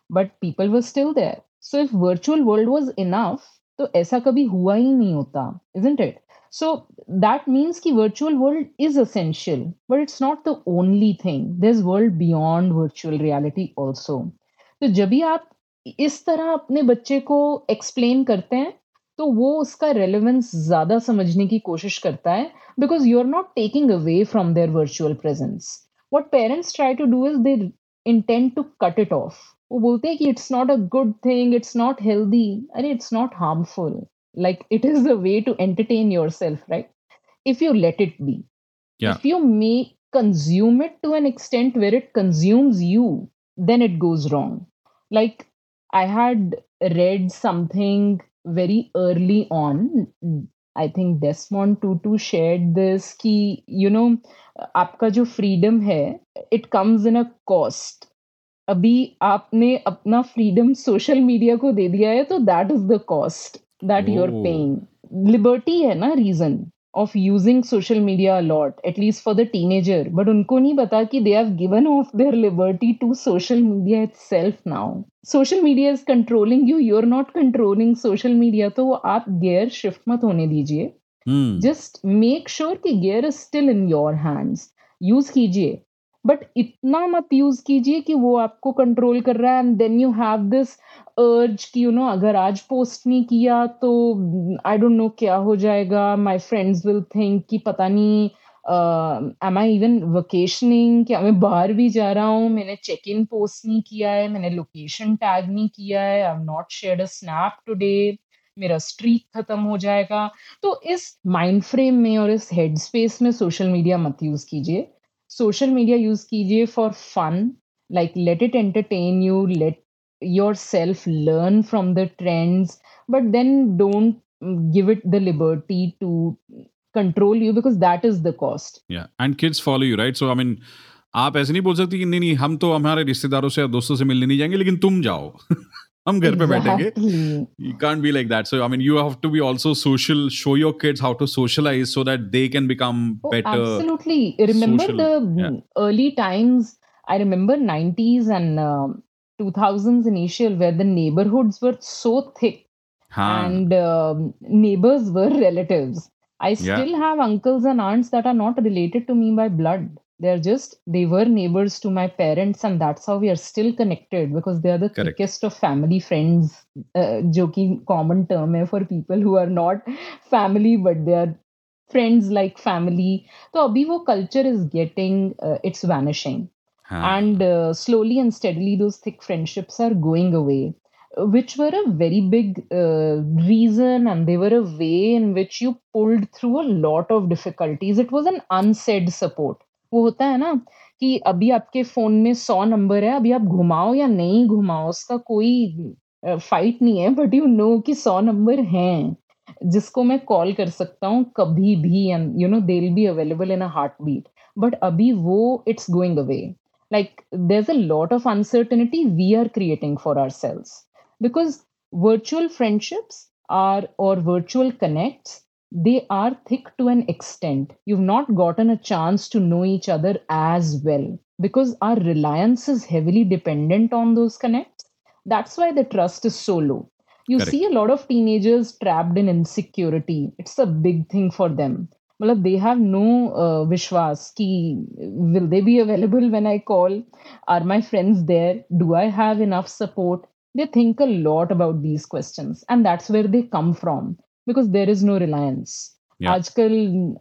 but people were still there so if virtual world was enough तो ऐसा कभी हुआ ही नहीं होता isn't it so that means ki virtual world is essential but it's not the only thing there's world beyond virtual reality also तो जब भी आप इस तरह अपने बच्चे को एक्सप्लेन करते हैं तो वो उसका रेलिवेंस ज़्यादा समझने की कोशिश करता है because you are not taking away from their virtual presence what parents try to do is they intent to cut it off वो बोलते हैं कि it's not a good thing it's not healthy अरे it's not harmful like it is a way to entertain yourself right if you let it be if you may consume it to an extent where it consumes you then it goes wrong like I had read something very early on. I think Desmond Tutu shared this कि you know आपका जो freedom है it comes in a cost. अभी आपने अपना freedom social media को दे दिया है तो that is the cost that oh. you're paying. Liberty है ना reason. Of using social media a lot, at least for the teenager. But unko nahi bata ki they have given off their liberty to social media itself now. Social media is controlling you. You're not controlling social media. तो आप gear shift मत होने दीजिए. Hmm. Just make sure कि gear is still in your hands. Use कीजिए. बट इतना मत यूज़ कीजिए कि वो आपको कंट्रोल कर रहा है and then you have this urge कि यू नो अगर आज पोस्ट नहीं किया तो आई डोंट नो क्या हो जाएगा माय फ्रेंड्स विल थिंक कि पता नहीं एम आई इवन वकेशनिंग क्या मैं बाहर भी जा रहा हूँ? मैंने चेक इन पोस्ट नहीं किया है, मैंने लोकेशन टैग नहीं किया है I am not share a snap today मेरा स्ट्रीक खत्म हो जाएगा। तो इस माइंड फ्रेम में और इस हेड स्पेस में सोशल मीडिया मत यूज़ कीजिए। सोशल मीडिया यूज़ कीजिए for fun like let it entertain you let yourself learn from the trends but then don't give it the liberty to control you because that is the cost and kids follow you right so I mean आप ऐसे नहीं बोल सकती कि नहीं नहीं, हम तो हमारे रिश्तेदारों से दोस्तों से मिलने नहीं जाएँगे, लेकिन तुम जाओ। [LAUGHS] हम घर पे बैठेंगे you can't be like that so i mean you have to be also social show your kids how to socialize so that they can become oh, better absolutely remember social. the yeah. early times i remember 90s and uh, 2000s initial where the neighborhoods were so thick Haan. and uh, neighbors were relatives I Yeah. still have uncles and aunts that are not related to me by blood. they're just they were neighbors to my parents and that's how we are still connected because they are the Correct. thickest of family friends. Uh, joking common term hai for people who are not family but they are friends like family. So abhi culture is getting uh, it's vanishing. huh. and uh, slowly and steadily those thick friendships are going away which were a very big uh, reason and they were a way in which you pulled through a lot of difficulties. It was an unsaid support. वो होता है ना कि अभी आपके फ़ोन में सौ नंबर है, अभी आप घुमाओ या नहीं घुमाओ, उसका कोई फाइट नहीं है बट यू नो कि सौ नंबर हैं, जिसको मैं कॉल कर सकता हूँ कभी भी and you know they be available in a heartbeat but अभी वो it's going away like a lot of of we are creating for ourselves because virtual friendships are, or virtual connects they are thick to an extent you've not gotten a chance to know each other as well because our reliance is heavily dependent on those connects that's why the trust is so low you Correct. see a lot of teenagers trapped in insecurity it's a big thing for them मतलब they have no uh, vishwas ki will they be available when i call are my friends there do i have enough support they think a lot about these questions and that's where they come Because there is no reliance आजकल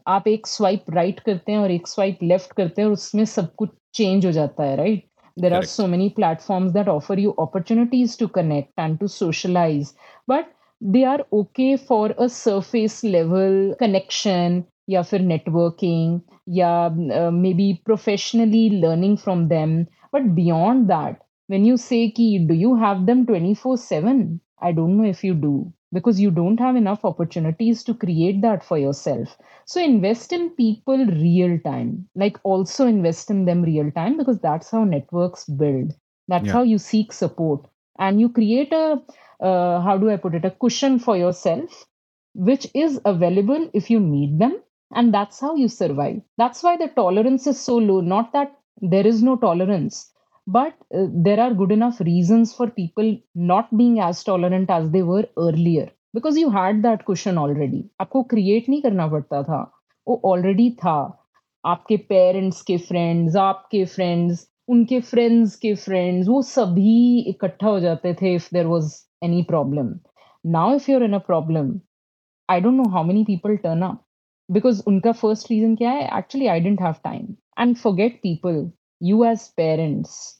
आप एक स्वाइप राइट करते हैं और एक स्वाइप लेफ़्ट करते हैं और उसमें सब कुछ चेंज हो जाता है right there are so many platform that offer you opportunities to connect and to socialize but they are okay for a surface level connection या फिर नेटवर्किंग या maybe professionally learning from them but beyond that when you say do you have them twenty four seven I don't know if you do because you don't have enough opportunities to create that for yourself. So invest in people real time. Like also invest in them real time because that's how networks build. That's Yeah. how you seek support. And you create a uh, how do i put it? A cushion for yourself which is available if you need them. And that's how you survive. That's why the tolerance is so low. Not that there is no tolerance but uh, there are good enough reasons for people not being as tolerant as they were earlier because you had that cushion already आपको create नहीं करना पड़ता था वो already था आपके पेरेंट्स के फ्रेंड्स आपके फ्रेंड्स उनके फ्रेंड्स के फ्रेंड्स वो सभी इकट्ठा हो जाते थे if there was any problem now if you're in a problem I don't know how many people turn up because unka first reason kya hai actually I didn't have time and forget people you as parents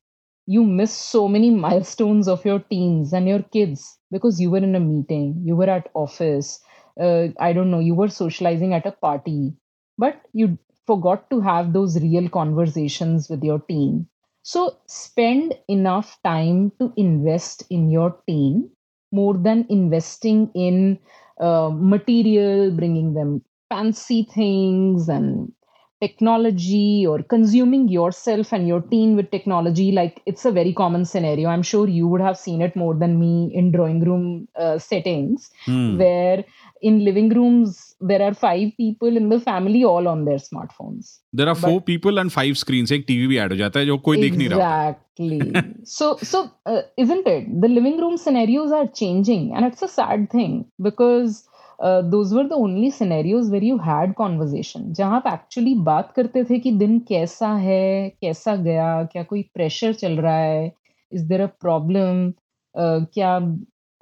you miss so many milestones of your teens and your kids because you were in a meeting you were at office uh, I don't know you were socializing at a party but you forgot to have those real conversations with your teen. So spend enough time to invest in your teen more than investing in uh, material, bringing them fancy things and technology or consuming yourself and your team with technology like it's a very common scenario. I'm sure you would have seen it more than me in drawing room uh, settings mm. where in living rooms there are five people in the family all on their smartphones. There are but, four people and five screens. Ek tv bhi add ho jata hai jo koi exactly. dekh nahi raha. Exactly. [LAUGHS] So so uh, isn't it? The living room scenarios are changing and it's a sad thing because uh, those were the only scenarios where you had conversation जहाँ आप एक्चुअली बात करते थे कि दिन कैसा है कैसा गया क्या कोई प्रेशर चल रहा है इज़ देर अ प्रॉब्लम क्या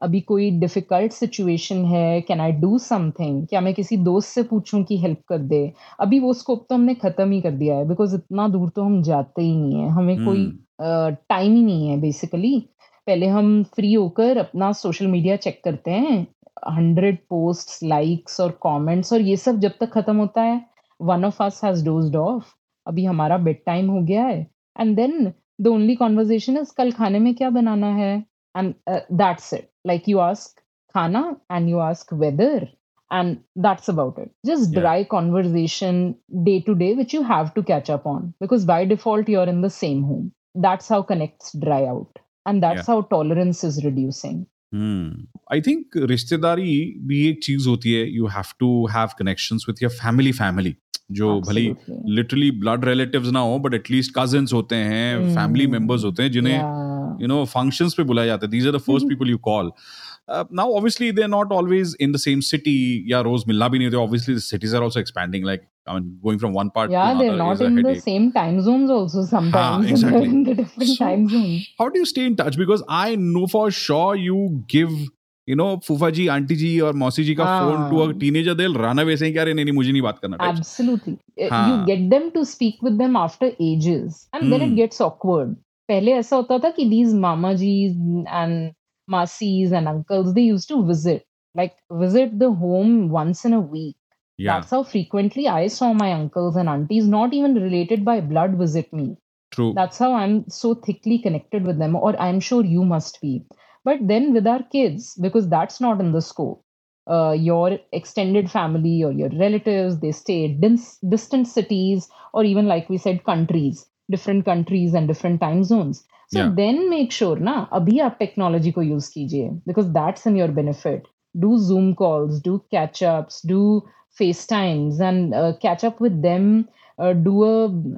अभी कोई डिफ़िकल्ट सिचुएशन है कैन आई डू समथिंग क्या मैं किसी दोस्त से पूछूँ कि हेल्प कर दे अभी वो स्कोप तो हमने खत्म ही कर दिया है बिकॉज़ इतना दूर तो हम जाते ही नहीं है हमें hmm. कोई हम्म, टाइम ही नहीं है बेसिकली पहले हम फ्री होकर अपना सोशल मीडिया चेक करते हैं हंड्रेड पोस्ट लाइक्स और कॉमेंट्स और ये सब जब तक खत्म होता है one of us has dozed off अभी हमारा बेड टाइम हो गया है। And then the only conversation is कल खाने में क्या बनाना है? And that's it like you ask khana and you ask weather and that's about it just dry conversation day to day which you have to catch up on because by default you are in the same home that's how connect dry out and that's how tolerance is reducing I think रिश्तेदारी भी एक चीज़ होती है you have to have connections with your family family जो भली लिटरली ब्लड रिलेटिव्स ना हो बट एटलीस्ट कजिन्स होते हैं फैमिली Hmm. मेंबर्स होते हैं जिन्हें यू नो फ़ंक्शंस पे बुलाया जाता है. These are the first people you call now obviously they're not always in the same city yeah rose milla bhi nahi obviously the cities are also expanding like I mean, going from one part yeah to they're another not is a in the headache. same time zones also sometimes exactly. they're in the different So- time zones how do you stay in touch because i know for sure you give you know फूफा जी आंटी जी और मौसी जी का फ़ोन टू अ हाँ. टीनेजर दे राना ही कह रहे नहीं मुझे नहीं बात करना. Uh, हाँ. You get them to speak with them after ages, and then it Hmm. gets awkward. पहले ऐसा होता था कि these mama G's and masis and uncles they used to visit, like visit the home once in a week. yeah That's how frequently I saw my uncles and aunties, not even related by blood, visit me. true That's how I'm so thickly connected with them, or I'm sure you must be. But then with our kids, because that's not in the scope, uh, your extended family or your relatives, they stay dis- distant cities, or even like we said, countries, different countries and different time zones so then make sure na abhi aap technology ko use kijiye because that's in your benefit. Do zoom calls do catch ups do facetimes and uh, catch up with them uh, do a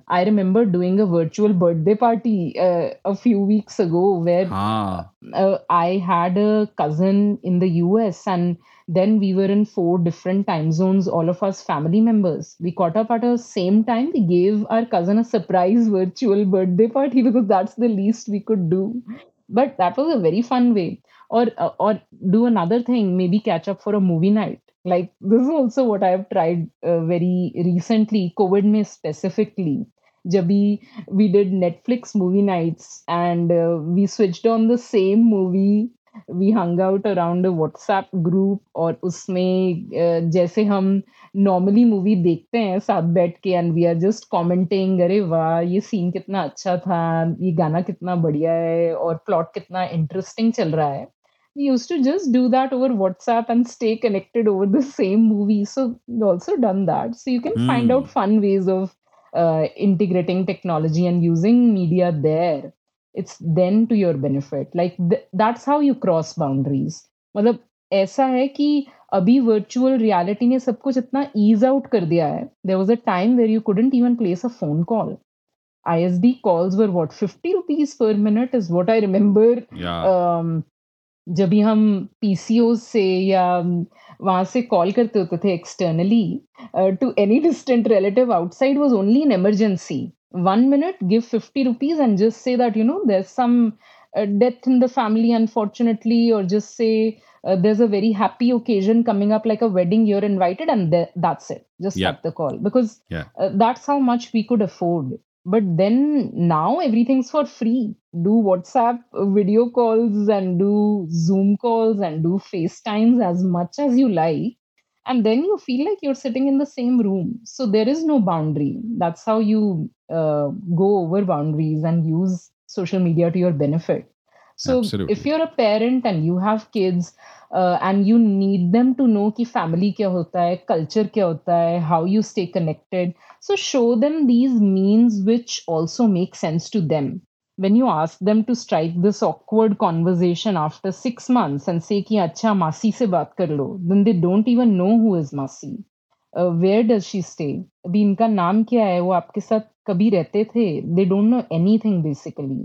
i remember doing a virtual birthday party uh, a few weeks ago where हाँ uh, i had a cousin in the us and then we were in four different time zones all of us family members. We caught up at the same time. We gave our cousin a surprise virtual birthday party [LAUGHS] because that's the least we could do. But that was a very fun way. Or uh, or do another thing maybe catch up for a movie night like this is also what i have tried uh, very recently covid may specifically jabi we did netflix movie nights and uh, we switched on the same movie we hung out around a whatsapp group और उसमें uh, जैसे हम नॉर्मली मूवी देखते हैं साथ बैठ के and we are just commenting अरे वाह ये सीन कितना अच्छा था ये गाना कितना बढ़िया है और प्लॉट कितना इंटरेस्टिंग चल रहा है we used to just do that over WhatsApp and stay connected over the same movie. So we've also done that. So you can find Hmm. out fun ways of uh, integrating technology and using media there. It's then to your benefit. Like th- that's how you cross boundaries. मतलब ऐसा है कि अभी वर्चुअल रियलिटी ने सब कुछ इतना ईज आउट कर दिया है there was a time where you couldn't even place a phone call ISD calls were what 50 rupees per minute is what I remember yeah um, जब भी हम पीसीओ से या वहाँ से कॉल करते होते थे externally to any distant relative outside was only in emergency one minute give fifty rupees and just say that you know there some death in the family unfortunately और just say there a very happy occasion coming up like a wedding you're invited and that's it just the call because that's how much we could afford but then now everything's for free. Do whatsapp video calls and do zoom calls and do facetimes as much as you like. And then you feel like you're sitting in the same room. So there is no boundary. That's how you uh, go over boundaries and use social media to your benefit so Absolutely. if you're a parent and you have kids uh, and you need them to know कि family क्या होता है culture क्या होता है how you stay connected so show them these means which also make sense to them when you ask them to strike this awkward conversation after six months and say कि अच्छा मासी से बात कर लो then they don't even know who is मासी uh, where does she stay अभी इनका नाम क्या है वो आपके साथ कभी रहते थे they don't know anything basically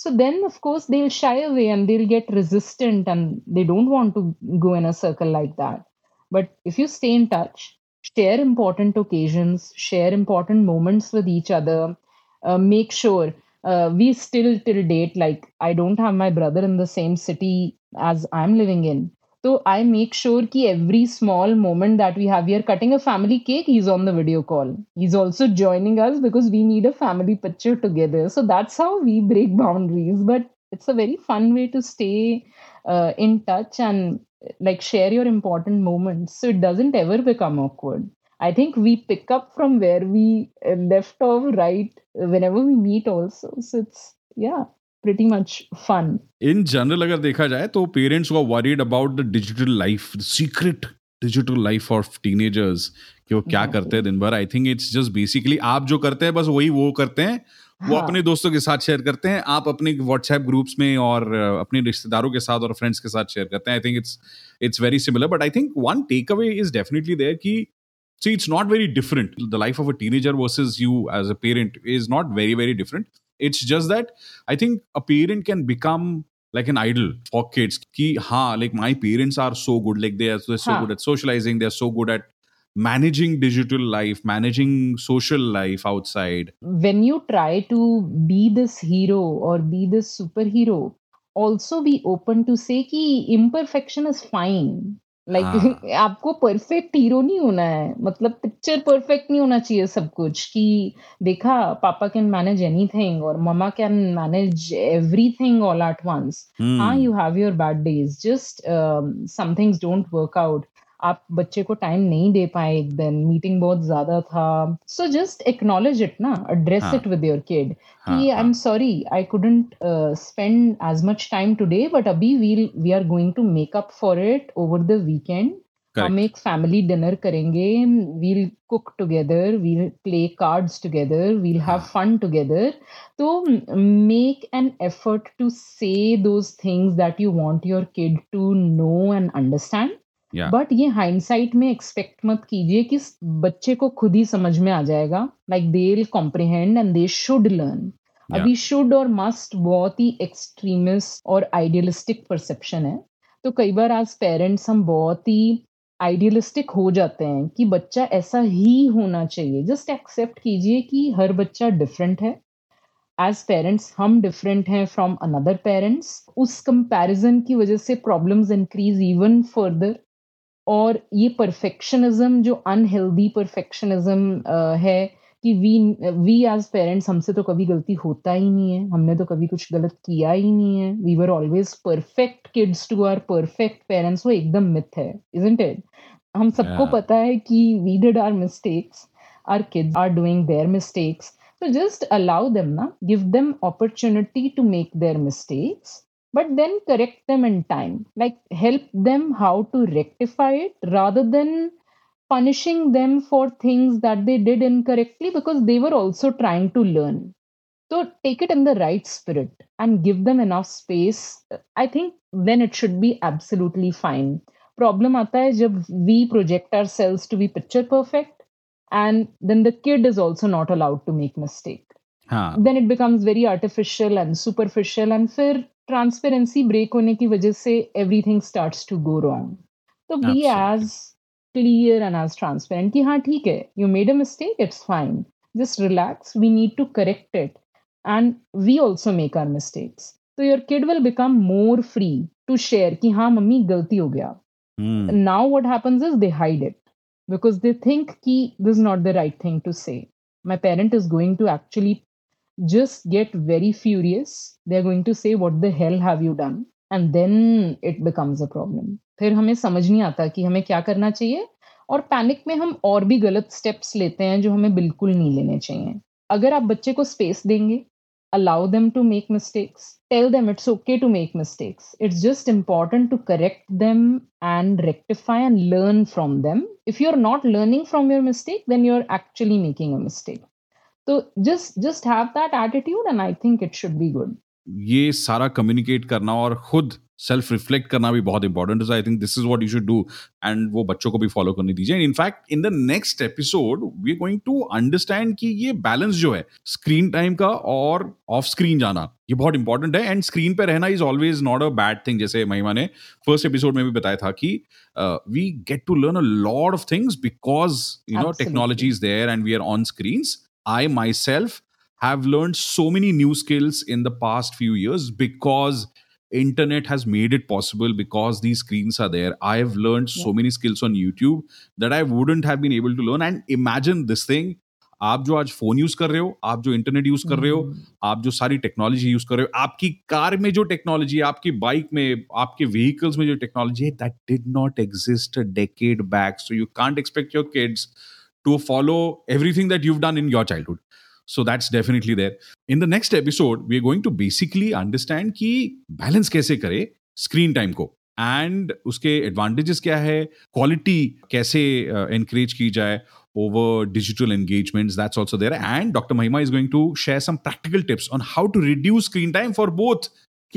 so then of course they'll shy away and they'll get resistant and they don't want to go in a circle like that. But if you stay in touch share important occasions share important moments with each other uh, make sure uh, we still till date like i don't have my brother in the same city as i'm living in so i make sure ki every small moment that we have we are cutting a family cake he's on the video call. He's also joining us because we need a family picture together. So that's how we break boundaries. But it's a very fun way to stay uh, in touch and like share your important moments so it doesn't ever become awkward. I think we pick up from where we uh, left off right whenever we meet also. So it's yeah pretty much fun. In general अगर देखा जाए तो parents were worried about the digital life the secret digital life of teenagers कि वो क्या करते हैं दिन भर I think it's just basically आप जो करते हैं बस वही वो करते हैं। वो हाँ. अपने दोस्तों के साथ शेयर करते हैं आप अपने व्हाट्सएप ग्रुप्स में और अपने रिश्तेदारों के साथ और फ्रेंड्स के साथ शेयर करते हैं। I think it's it's very similar but I think one takeaway is definitely there कि see it's not very different. The life of a teenager versus you as a parent is not very very different. It's just that i think a parent can become like an idol for kids. Ki ha like my parents are so good like they are they're so good at socializing they're so good at managing digital life managing social life outside. When you try to be this hero or be this superhero also be open to say कि imperfection is fine लाइक हाँ. [LAUGHS] आपको परफेक्ट हीरो नहीं होना है मतलब पिक्चर परफेक्ट नहीं होना चाहिए सब कुछ कि देखा पापा कैन मैनेज एनीथिंग और mama can manage everything all at once हाँ. You have your bad days just somethings don't work out आप बच्चे को टाइम नहीं दे पाए एक दिन मीटिंग बहुत ज़्यादा था सो जस्ट एक्नोलेज इट ना address. It with your kid कि I. Am sorry I couldn't spend as much time today but अभी we'll we are going to make up for it over the weekend हम एक फैमिली डिनर करेंगे we'll cook together we'll play cards together we'll have. Fun together तो make an effort to say those things that you want your kid to know and understand. But ये हाइंडसाइट में एक्सपेक्ट मत कीजिए कि बच्चे को खुद ही समझ में आ जाएगा। Like they will comprehend and they should learn अभी शुड और मस्ट बहुत ही एक्सट्रीमिस्ट और आइडियलिस्टिक परसेप्शन है। तो कई बार आज पेरेंट्स हम बहुत ही आइडियलिस्टिक हो जाते हैं कि बच्चा ऐसा ही होना चाहिए। जस्ट एक्सेप्ट कीजिए कि हर बच्चा डिफरेंट है। एज पेरेंट्स हम डिफरेंट हैं फ्रॉम अनदर पेरेंट्स उस कंपैरिजन की वजह से प्रॉब्लम्स इंक्रीज इवन फर्दर और ये परफेक्शनिज्म जो अनहेल्दी परफेक्शनिज्म है कि वी वी एज पेरेंट्स हमसे तो कभी गलती होता ही नहीं है। हमने तो कभी कुछ गलत किया ही नहीं है। We were always perfect kids to our perfect parents वो एकदम मिथ है इजंट इट हम सबको Yeah. पता है कि we did our mistakes our kids are doing their mistakes so just allow them na give them opportunity to make their mistakes. but then correct them in time like help them how to rectify it rather than punishing them for things that they did incorrectly because they were also trying to learn so take it in the right spirit and give them enough space i think then it should be absolutely fine problem आता है जब we project ourselves to be picture perfect and then the kid is also not allowed to make mistake हाँ. then it becomes very artificial and superficial and फिर ट्रांसपेरेंसी ब्रेक होने की वजह से everything starts to go wrong तो be as clear and as transparent कि हाँ ठीक है you made a mistake it's fine just relax we need to correct it and we also make our mistakes तो your kid will become more free to share कि हाँ मम्मी गलती हो गया। Now what happens is they hide it because they think की this not the right thing to say my parent is going to actually just get very furious, they're going to say, what the hell have you done? And then it becomes a problem. फिर हमें समझ नहीं आता कि हमें क्या करना चाहिए, और पैनिक में हम और भी गलत स्टेप्स लेते हैं जो हमें बिल्कुल नहीं लेने चाहिए। अगर आप बच्चे को स्पेस देंगे allow them to make mistakes tell them it's okay to make mistakes it's just important to correct them and rectify and learn from them if you are not learning from your mistake then you are actually making a mistake so just just have that attitude and i think it should be good. ये सारा कम्युनिकेट करना और खुद सेल्फ रिफ्लेक्ट करना भी बहुत इंपॉर्टेंट है I think this is what you should do and वो बच्चों को भी फॉलो करने दीजिए। In fact in the next episode we going to understand कि ये बैलेंस जो है स्क्रीन टाइम का और ऑफ़ स्क्रीन जाना ये बहुत इंपॉर्टेंट है एंड स्क्रीन पे रहना is always not a bad thing जैसे महिमा ने फ़र्स्ट एपिसोड में भी बताया था कि we get to learn a lot of things because you know technology is there and we are on screens I myself have learned so many new skills in the past few years because internet has made it possible because these screens are there i have learned so Yeah. many skills on youtube that i wouldn't have been able to learn and imagine this thing आप जो आज फोन यूज कर रहे हो आप जो इंटरनेट यूज कर रहे हो Hmm. आप जो सारी टेक्नोलॉजी यूज कर रहे हो आपकी कार में जो टेक्नोलॉजी है आपकी बाइक में आपके व्हीकल्स में जो टेक्नोलॉजी है that did not exist a decade back so you can't expect your kids to follow everything that you've done in your childhood. So that's definitely there. In the next episode, we are going to basically understand कि balance कैसे करे screen time को and उसके advantages क्या है quality कैसे uh, encourage की जाए over digital engagements that's also there and dr mahima is going to share some practical tips on how to reduce screen time for both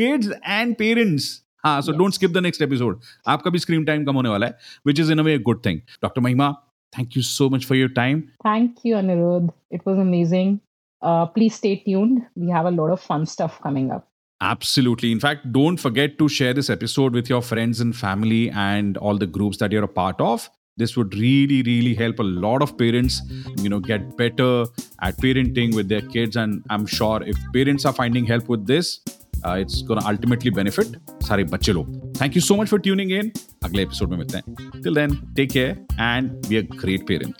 kids and parents हाँ so Yes. don't skip the next episode आपका भी screen time कम होने वाला है which is in a way a good thing dr mahima thank you so much for your time Thank you, Anirudh. It was amazing. Uh, please stay tuned. We have a lot of fun stuff coming up. Absolutely. In fact, don't forget to share this episode with your friends and family and all the groups that you're a part of. This would really, really help a lot of parents, you know, get better at parenting with their kids. And I'm sure if parents are finding help with this, it's gonna ultimately benefit सारे बच्चे लोग. Thank you so much for tuning in अगले एपिसोड में मिलते हैं. Till then take care and be a great parent